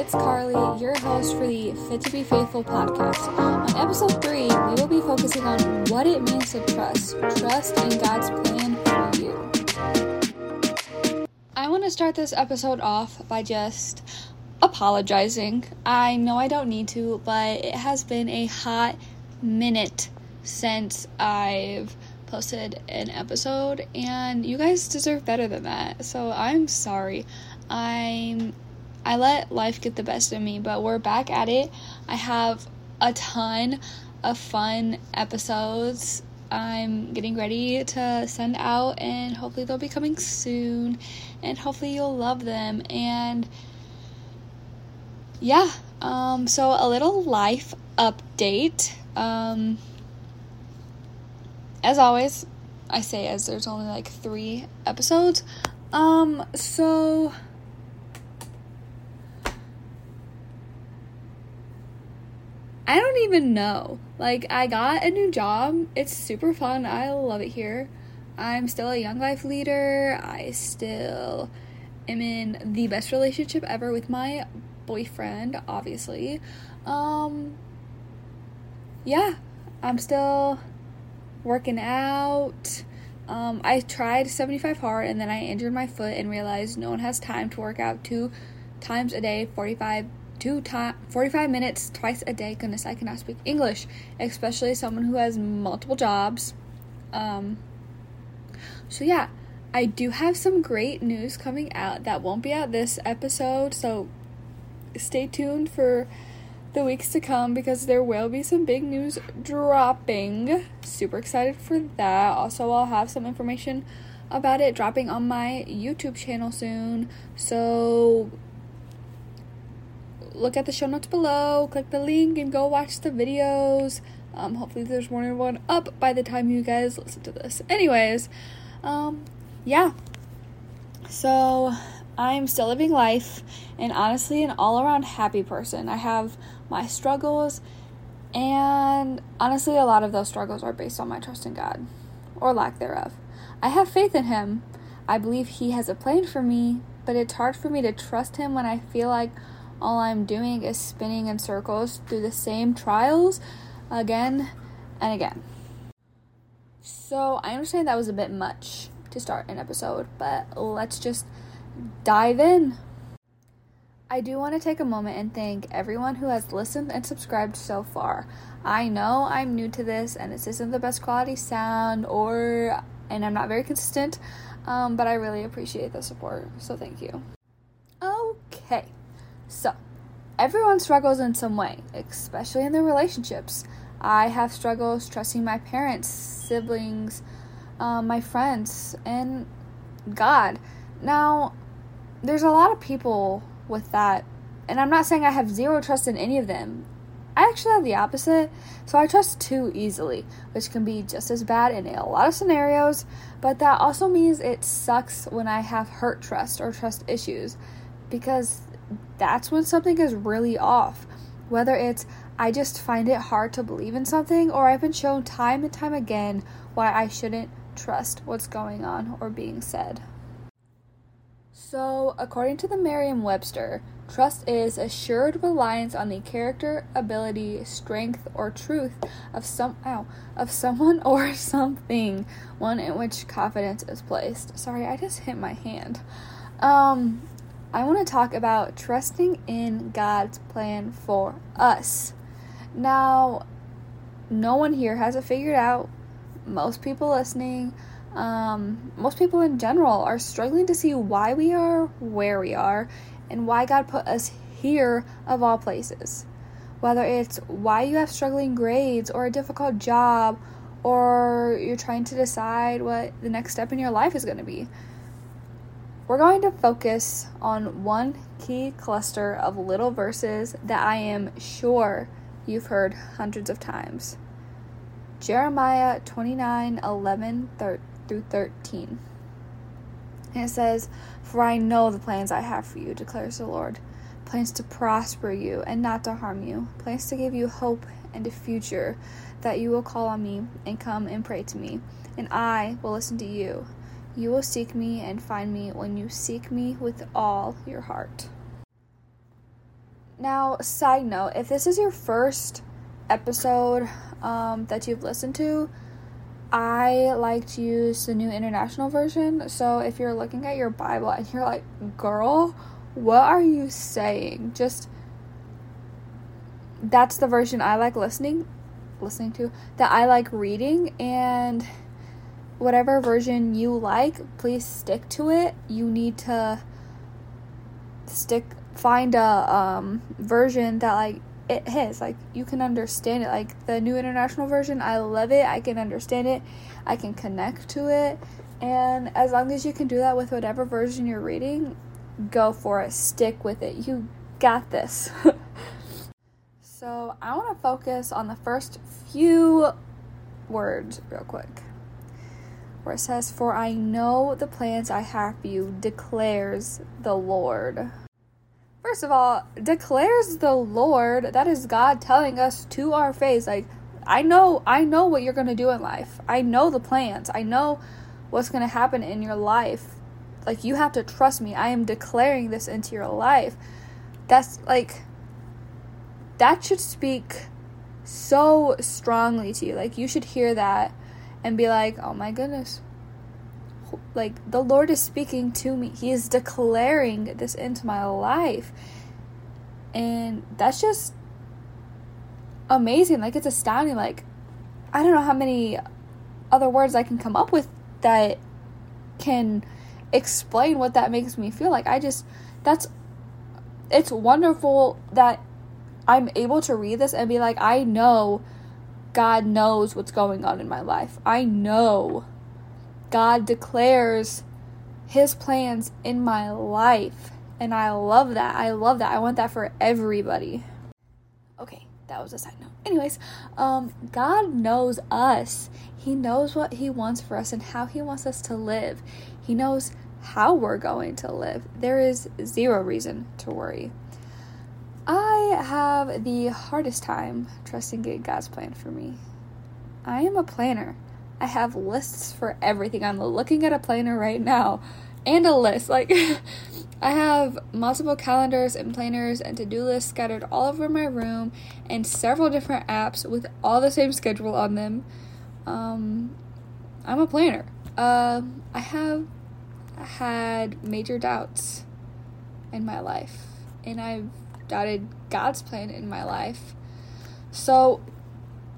it's Carly, your host for the Fit to Be Faithful podcast. On episode 3, we will be focusing on what it means to trust. Trust in God's plan for you. I want to start this episode off by just apologizing. I know I don't need to, but it has been a hot minute since I've posted an episode and you guys deserve better than that. So I'm sorry. I'm I let life get the best of me, but we're back at it. I have a ton of fun episodes I'm getting ready to send out, and hopefully they'll be coming soon, and hopefully you'll love them. And yeah, um, so a little life update. Um, as always, I say as there's only like three episodes. Um, so I don't even know. Like, I got a new job. It's super fun. I love it here. I'm still a young life leader. I still am in the best relationship ever with my boyfriend, obviously. Um, yeah, I'm still working out. Um, I tried 75 hard and then I injured my foot and realized no one has time to work out two times a day, 45 two time 45 minutes twice a day. Goodness i cannot speak english especially someone who has multiple jobs. Um so yeah i do have some great news coming out that won't be out this episode so stay tuned for the weeks to come because there will be some big news dropping. Super excited for that. Also i'll have some information about it dropping on my youtube channel soon. So look at the show notes below, click the link, and go watch the videos. Um, hopefully, there's more than one up by the time you guys listen to this. Anyways, um, yeah. So, I'm still living life, and honestly, an all around happy person. I have my struggles, and honestly, a lot of those struggles are based on my trust in God, or lack thereof. I have faith in Him. I believe He has a plan for me, but it's hard for me to trust Him when I feel like all I'm doing is spinning in circles through the same trials again and again. So I understand that was a bit much to start an episode, but let's just dive in. I do want to take a moment and thank everyone who has listened and subscribed so far. I know I'm new to this and this isn't the best quality sound or and I'm not very consistent, um, but I really appreciate the support. So thank you. Okay. So, everyone struggles in some way, especially in their relationships. I have struggles trusting my parents, siblings, um, my friends, and God. Now, there's a lot of people with that, and I'm not saying I have zero trust in any of them. I actually have the opposite, so I trust too easily, which can be just as bad in a lot of scenarios, but that also means it sucks when I have hurt trust or trust issues because that's when something is really off. Whether it's I just find it hard to believe in something, or I've been shown time and time again why I shouldn't trust what's going on or being said. So, according to the Merriam Webster, trust is assured reliance on the character, ability, strength, or truth of some ow, of someone or something, one in which confidence is placed. Sorry, I just hit my hand. Um, I want to talk about trusting in God's plan for us. Now, no one here has it figured out. Most people listening, um, most people in general, are struggling to see why we are where we are and why God put us here of all places. Whether it's why you have struggling grades or a difficult job or you're trying to decide what the next step in your life is going to be. We're going to focus on one key cluster of little verses that I am sure you've heard hundreds of times. Jeremiah 29 11 through 13. And it says, For I know the plans I have for you, declares the Lord plans to prosper you and not to harm you, plans to give you hope and a future, that you will call on me and come and pray to me, and I will listen to you. You will seek me and find me when you seek me with all your heart. Now, side note, if this is your first episode um, that you've listened to, I like to use the New International Version. So if you're looking at your Bible and you're like, girl, what are you saying? Just that's the version I like listening listening to that I like reading and whatever version you like, please stick to it. You need to stick find a um, version that like it hits. Like you can understand it. Like the new international version i love it. I can understand it. I can connect to it. And as long as you can do that with whatever version you're reading go for it. Stick with it. You got this. So i want to focus on the first few words real quick where it says for i know the plans i have for you declares the lord First of all, declares the Lord. That is God telling us to our face, like, I know, I know what you're gonna do in life. I know the plans. I know what's gonna happen in your life. Like, you have to trust me. I am declaring this into your life. That's like, that should speak so strongly to you. Like, you should hear that and be like, oh my goodness, like the Lord is speaking to me. He is declaring this into my life. And that's just amazing. Like it's astounding. Like I don't know how many other words I can come up with that can explain what that makes me feel like. I just that's it's wonderful that I'm able to read this and be like, I know God knows what's going on in my life. I know God declares his plans in my life. And I love that. I love that. I want that for everybody. Okay, that was a side note. Anyways, um, God knows us. He knows what He wants for us and how He wants us to live. He knows how we're going to live. There is zero reason to worry. I have the hardest time trusting God's plan for me. I am a planner. I have lists for everything. I'm looking at a planner right now and a list. Like, I have multiple calendars and planners and to do lists scattered all over my room and several different apps with all the same schedule on them. Um, I'm a planner. Uh, I have had major doubts in my life, and I've doubted God's plan in my life. So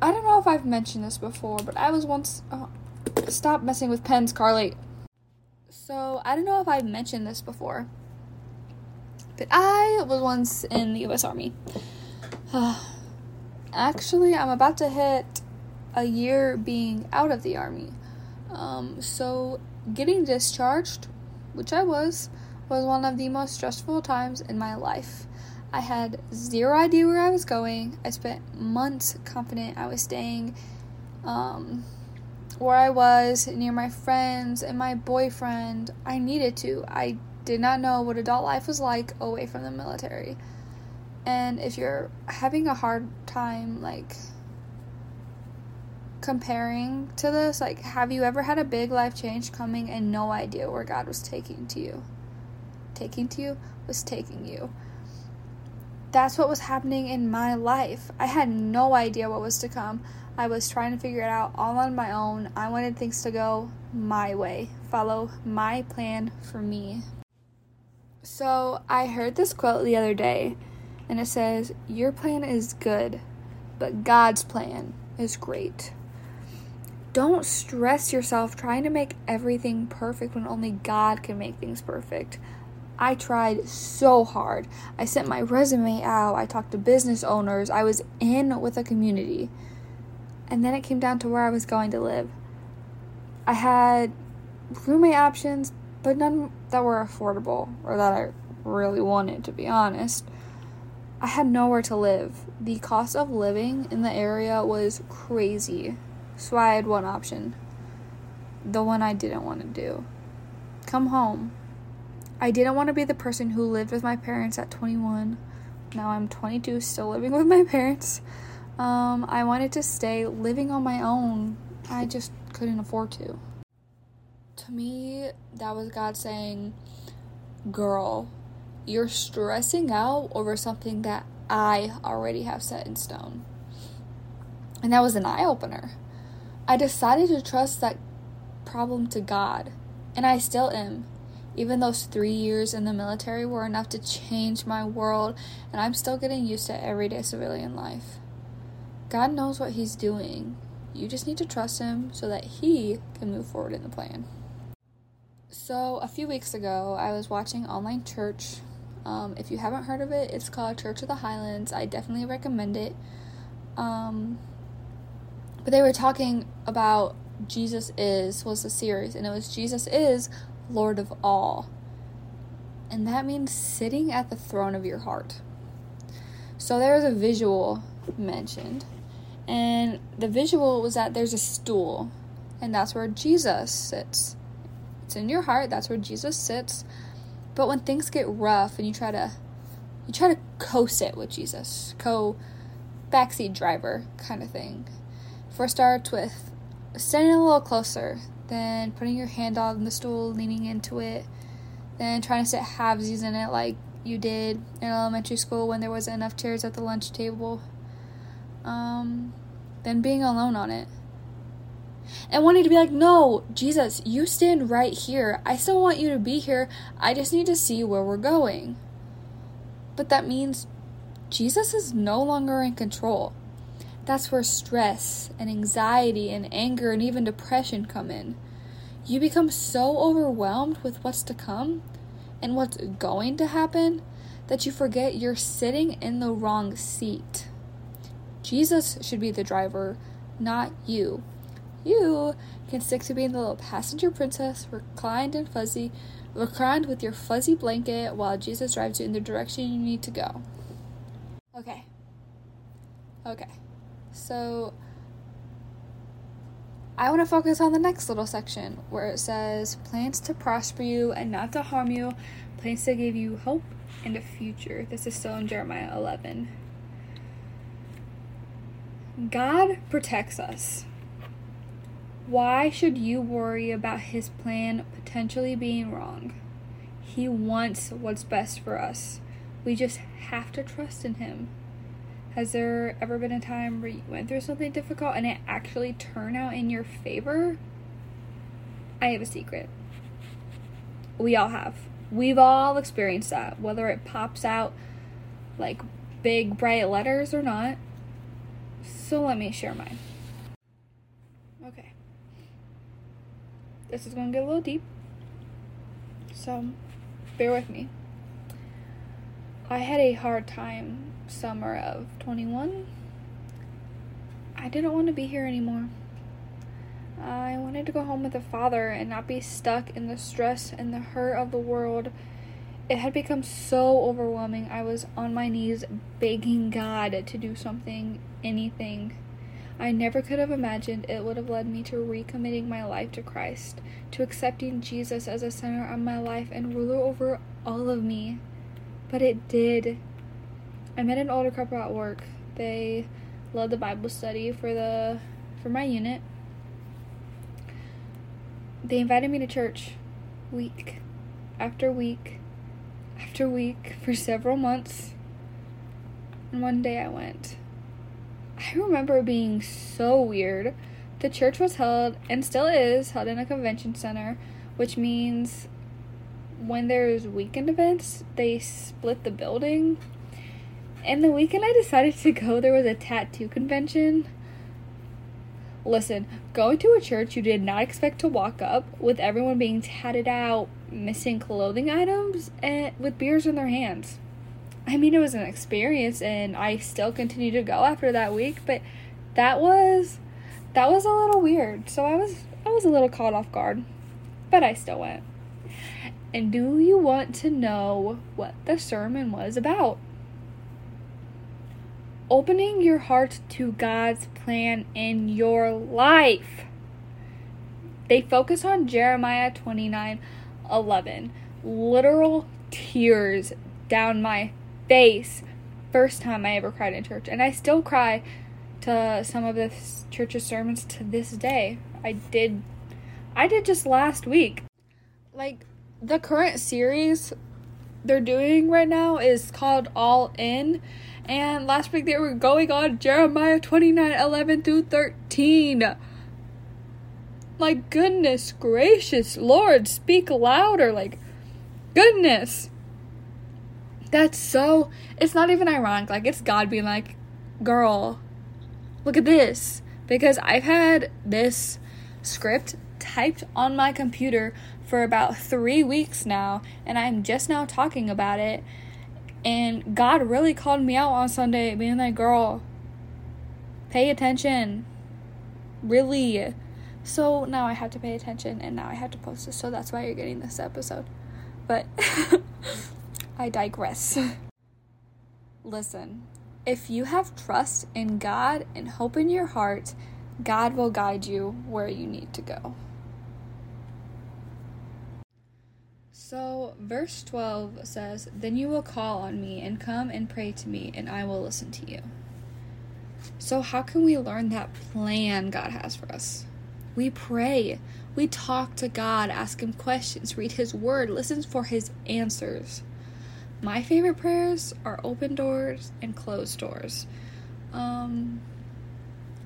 I don't know if I've mentioned this before, but I was once. Oh, stop messing with pens, Carly. So, I don't know if I've mentioned this before, but I was once in the US Army. Actually, I'm about to hit a year being out of the Army. Um, so, getting discharged, which I was, was one of the most stressful times in my life. I had zero idea where I was going. I spent months confident I was staying um, where I was near my friends and my boyfriend. I needed to. I did not know what adult life was like away from the military. And if you're having a hard time, like, comparing to this, like, have you ever had a big life change coming and no idea where God was taking to you? Taking to you was taking you that's what was happening in my life. I had no idea what was to come. I was trying to figure it out all on my own. I wanted things to go my way, follow my plan for me. So I heard this quote the other day, and it says, Your plan is good, but God's plan is great. Don't stress yourself trying to make everything perfect when only God can make things perfect. I tried so hard. I sent my resume out, I talked to business owners, I was in with a community. And then it came down to where I was going to live. I had roommate options, but none that were affordable or that I really wanted, to be honest. I had nowhere to live. The cost of living in the area was crazy. So I had one option. The one I didn't want to do. Come home. I didn't want to be the person who lived with my parents at 21. Now I'm 22, still living with my parents. Um, I wanted to stay living on my own. I just couldn't afford to. To me, that was God saying, Girl, you're stressing out over something that I already have set in stone. And that was an eye opener. I decided to trust that problem to God, and I still am. Even those three years in the military were enough to change my world, and I'm still getting used to everyday civilian life. God knows what He's doing. You just need to trust Him so that He can move forward in the plan. So, a few weeks ago, I was watching online church. Um, if you haven't heard of it, it's called Church of the Highlands. I definitely recommend it. Um, but they were talking about Jesus is was the series, and it was Jesus is Lord of all. And that means sitting at the throne of your heart. So there's a visual mentioned. And the visual was that there's a stool, and that's where Jesus sits. It's in your heart, that's where Jesus sits. But when things get rough and you try to you try to co-sit with Jesus, co backseat driver kind of thing. First starts with standing a little closer, then putting your hand on the stool, leaning into it, then trying to sit halvesies in it like you did in elementary school when there wasn't enough chairs at the lunch table. Um, then being alone on it. And wanting to be like, no, Jesus, you stand right here. I still want you to be here. I just need to see where we're going. But that means Jesus is no longer in control. That's where stress and anxiety and anger and even depression come in. You become so overwhelmed with what's to come and what's going to happen that you forget you're sitting in the wrong seat. Jesus should be the driver, not you. You can stick to being the little passenger princess, reclined and fuzzy, reclined with your fuzzy blanket while Jesus drives you in the direction you need to go. Okay. Okay. So I want to focus on the next little section where it says plans to prosper you and not to harm you, plans to give you hope and a future. This is still in Jeremiah 11. God protects us. Why should you worry about his plan potentially being wrong? He wants what's best for us. We just have to trust in him. Has there ever been a time where you went through something difficult and it actually turned out in your favor? I have a secret. We all have. We've all experienced that, whether it pops out like big bright letters or not. So let me share mine. Okay. This is going to get a little deep. So bear with me. I had a hard time summer of 21. I didn't want to be here anymore. I wanted to go home with a father and not be stuck in the stress and the hurt of the world. It had become so overwhelming. I was on my knees begging God to do something, anything. I never could have imagined it would have led me to recommitting my life to Christ, to accepting Jesus as a center of my life and ruler over all of me. But it did. I met an older couple at work. They led the Bible study for the for my unit. They invited me to church week after week after week for several months. And one day I went. I remember being so weird. The church was held and still is held in a convention center, which means when there's weekend events, they split the building. And the weekend I decided to go, there was a tattoo convention. Listen, going to a church you did not expect to walk up with everyone being tatted out, missing clothing items, and with beers in their hands. I mean, it was an experience, and I still continue to go after that week, but that was that was a little weird. So I was I was a little caught off guard, but I still went. And do you want to know what the sermon was about? Opening your heart to God's plan in your life. They focus on Jeremiah 29 11. Literal tears down my face. First time I ever cried in church. And I still cry to some of this church's sermons to this day. I did I did just last week. Like the current series they're doing right now is called All In. And last week they were going on Jeremiah 29 11 through 13. My goodness gracious, Lord, speak louder. Like, goodness. That's so. It's not even ironic. Like, it's God being like, girl, look at this. Because I've had this script typed on my computer for about three weeks now, and I'm just now talking about it. And God really called me out on Sunday, being like, girl, pay attention. Really. So now I have to pay attention, and now I have to post this, so that's why you're getting this episode. But I digress. Listen, if you have trust in God and hope in your heart, God will guide you where you need to go. So, verse 12 says, Then you will call on me and come and pray to me, and I will listen to you. So, how can we learn that plan God has for us? We pray. We talk to God, ask Him questions, read His Word, listen for His answers. My favorite prayers are open doors and closed doors. Um,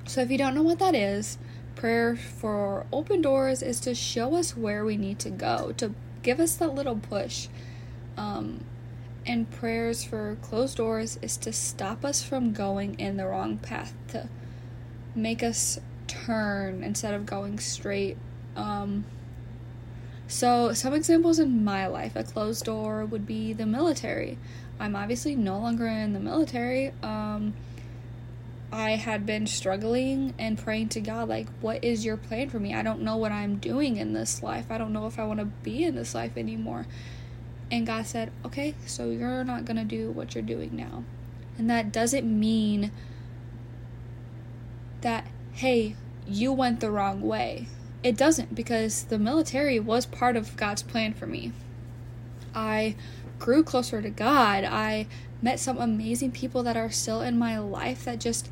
so, if you don't know what that is, prayer for open doors is to show us where we need to go, to give us that little push. Um, and prayers for closed doors is to stop us from going in the wrong path, to make us turn instead of going straight. Um, so, some examples in my life a closed door would be the military. I'm obviously no longer in the military. Um, I had been struggling and praying to God, like, what is your plan for me? I don't know what I'm doing in this life. I don't know if I want to be in this life anymore. And God said, okay, so you're not going to do what you're doing now. And that doesn't mean that, hey, you went the wrong way. It doesn't because the military was part of God's plan for me. I grew closer to God. I met some amazing people that are still in my life that just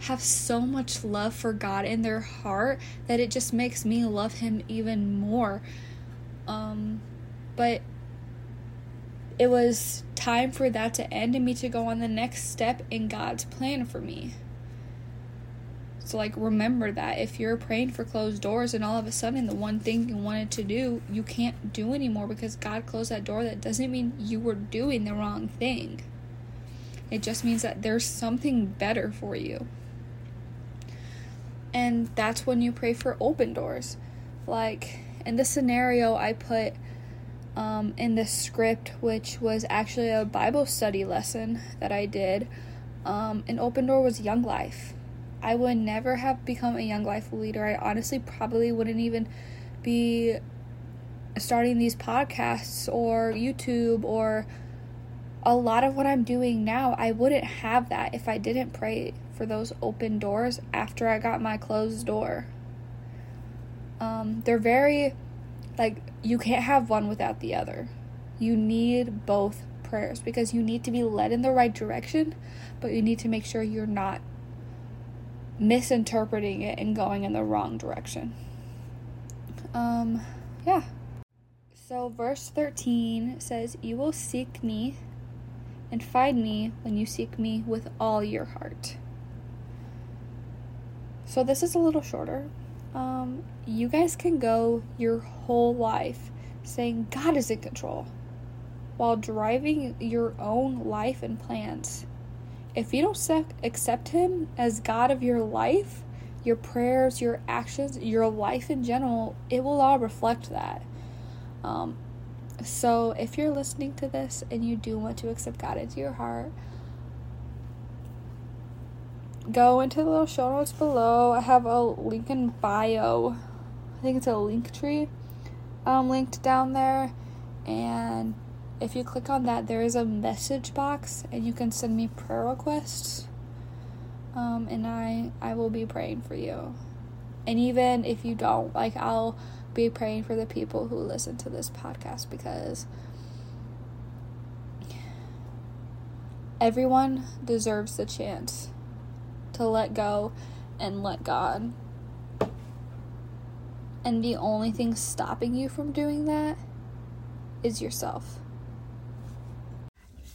have so much love for God in their heart that it just makes me love him even more. Um but it was time for that to end and me to go on the next step in God's plan for me. So, like, remember that if you're praying for closed doors and all of a sudden the one thing you wanted to do, you can't do anymore because God closed that door, that doesn't mean you were doing the wrong thing. It just means that there's something better for you. And that's when you pray for open doors. Like, in this scenario, I put um, in the script, which was actually a Bible study lesson that I did. Um, an open door was Young Life I would never have become a Young Life leader. I honestly probably wouldn't even be starting these podcasts or YouTube or a lot of what I'm doing now. I wouldn't have that if I didn't pray for those open doors after I got my closed door. Um, they're very, like, you can't have one without the other. You need both prayers because you need to be led in the right direction, but you need to make sure you're not misinterpreting it and going in the wrong direction. Um, yeah. So, verse 13 says, You will seek me and find me when you seek me with all your heart. So, this is a little shorter. Um, you guys can go your whole life saying God is in control while driving your own life and plans if you don't accept Him as God of your life, your prayers, your actions, your life in general, it will all reflect that. Um, so if you're listening to this and you do want to accept God into your heart, go into the little show notes below. I have a link in bio. I think it's a link tree um, linked down there. And if you click on that, there is a message box, and you can send me prayer requests. Um, and I I will be praying for you. And even if you don't, like I'll be praying for the people who listen to this podcast because everyone deserves the chance to let go and let God. And the only thing stopping you from doing that is yourself.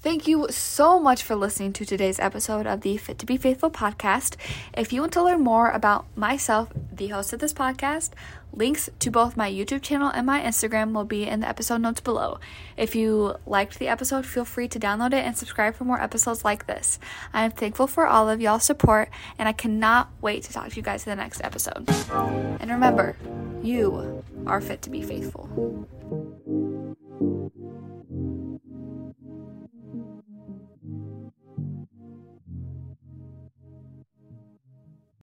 Thank you so much for listening to today's episode of the Fit to Be Faithful podcast. If you want to learn more about myself, the host of this podcast, links to both my YouTube channel and my Instagram will be in the episode notes below. If you liked the episode, feel free to download it and subscribe for more episodes like this. I am thankful for all of y'all's support and I cannot wait to talk to you guys in the next episode. And remember, you are fit to be faithful.